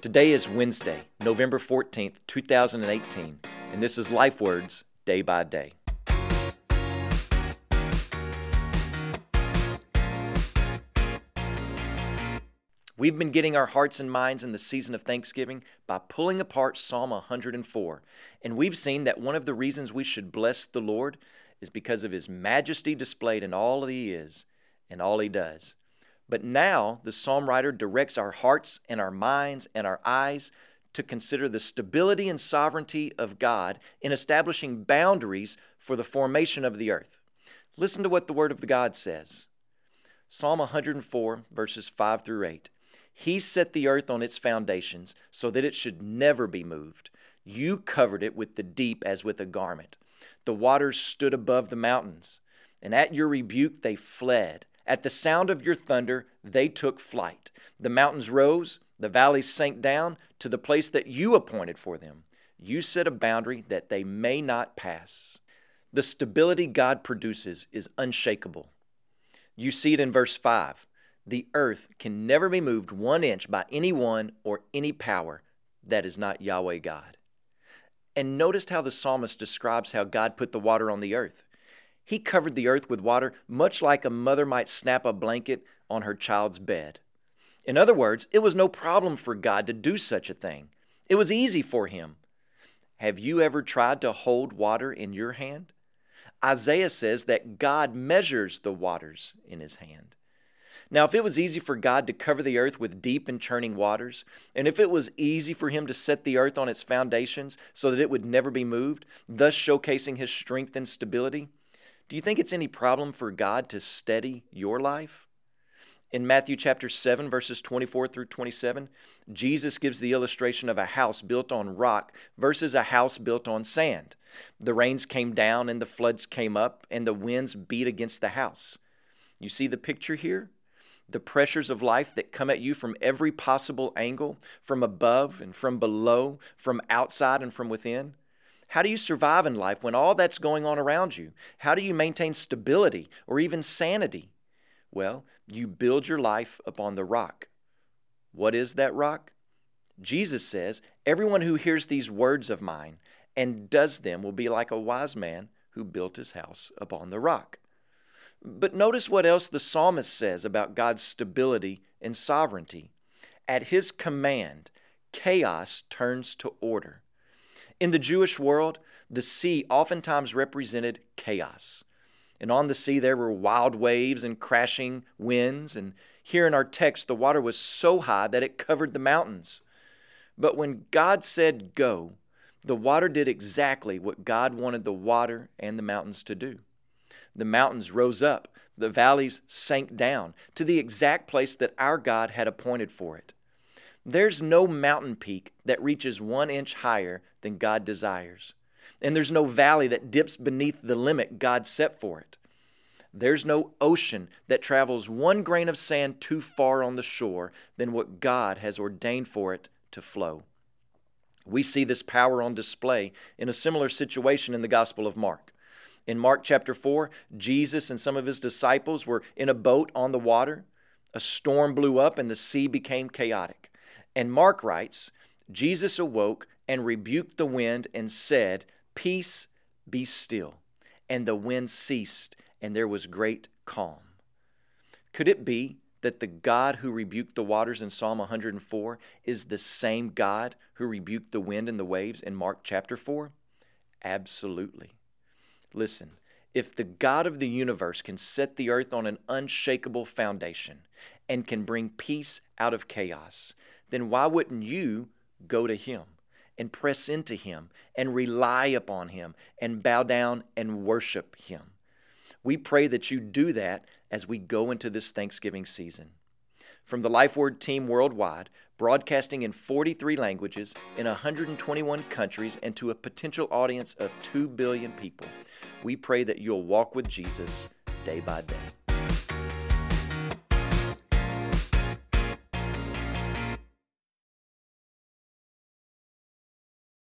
Today is Wednesday, November 14th, 2018, and this is Life Words Day by Day. We've been getting our hearts and minds in the season of Thanksgiving by pulling apart Psalm 104. And we've seen that one of the reasons we should bless the Lord is because of his majesty displayed in all that he is and all he does. But now the psalm writer directs our hearts and our minds and our eyes to consider the stability and sovereignty of God in establishing boundaries for the formation of the earth. Listen to what the Word of the God says Psalm 104, verses 5 through 8. He set the earth on its foundations so that it should never be moved. You covered it with the deep as with a garment. The waters stood above the mountains, and at your rebuke they fled. At the sound of your thunder they took flight. The mountains rose, the valleys sank down to the place that you appointed for them. You set a boundary that they may not pass. The stability God produces is unshakable. You see it in verse 5 the earth can never be moved one inch by anyone or any power that is not Yahweh God. And notice how the psalmist describes how God put the water on the earth. He covered the earth with water much like a mother might snap a blanket on her child's bed. In other words, it was no problem for God to do such a thing. It was easy for him. Have you ever tried to hold water in your hand? Isaiah says that God measures the waters in his hand. Now, if it was easy for God to cover the earth with deep and churning waters, and if it was easy for Him to set the earth on its foundations so that it would never be moved, thus showcasing His strength and stability, do you think it's any problem for God to steady your life? In Matthew chapter 7, verses 24 through 27, Jesus gives the illustration of a house built on rock versus a house built on sand. The rains came down and the floods came up, and the winds beat against the house. You see the picture here? the pressures of life that come at you from every possible angle, from above and from below, from outside and from within? How do you survive in life when all that's going on around you? How do you maintain stability or even sanity? Well, you build your life upon the rock. What is that rock? Jesus says, Everyone who hears these words of mine and does them will be like a wise man who built his house upon the rock. But notice what else the psalmist says about God's stability and sovereignty. At his command, chaos turns to order. In the Jewish world, the sea oftentimes represented chaos. And on the sea, there were wild waves and crashing winds. And here in our text, the water was so high that it covered the mountains. But when God said go, the water did exactly what God wanted the water and the mountains to do. The mountains rose up, the valleys sank down to the exact place that our God had appointed for it. There's no mountain peak that reaches one inch higher than God desires. And there's no valley that dips beneath the limit God set for it. There's no ocean that travels one grain of sand too far on the shore than what God has ordained for it to flow. We see this power on display in a similar situation in the Gospel of Mark. In Mark chapter 4, Jesus and some of his disciples were in a boat on the water. A storm blew up and the sea became chaotic. And Mark writes Jesus awoke and rebuked the wind and said, Peace, be still. And the wind ceased, and there was great calm. Could it be that the God who rebuked the waters in Psalm 104 is the same God who rebuked the wind and the waves in Mark chapter 4? Absolutely. Listen, if the God of the universe can set the earth on an unshakable foundation and can bring peace out of chaos, then why wouldn't you go to Him and press into Him and rely upon Him and bow down and worship Him? We pray that you do that as we go into this Thanksgiving season. From the LifeWord team worldwide, broadcasting in 43 languages in 121 countries and to a potential audience of 2 billion people, we pray that you'll walk with Jesus day by day.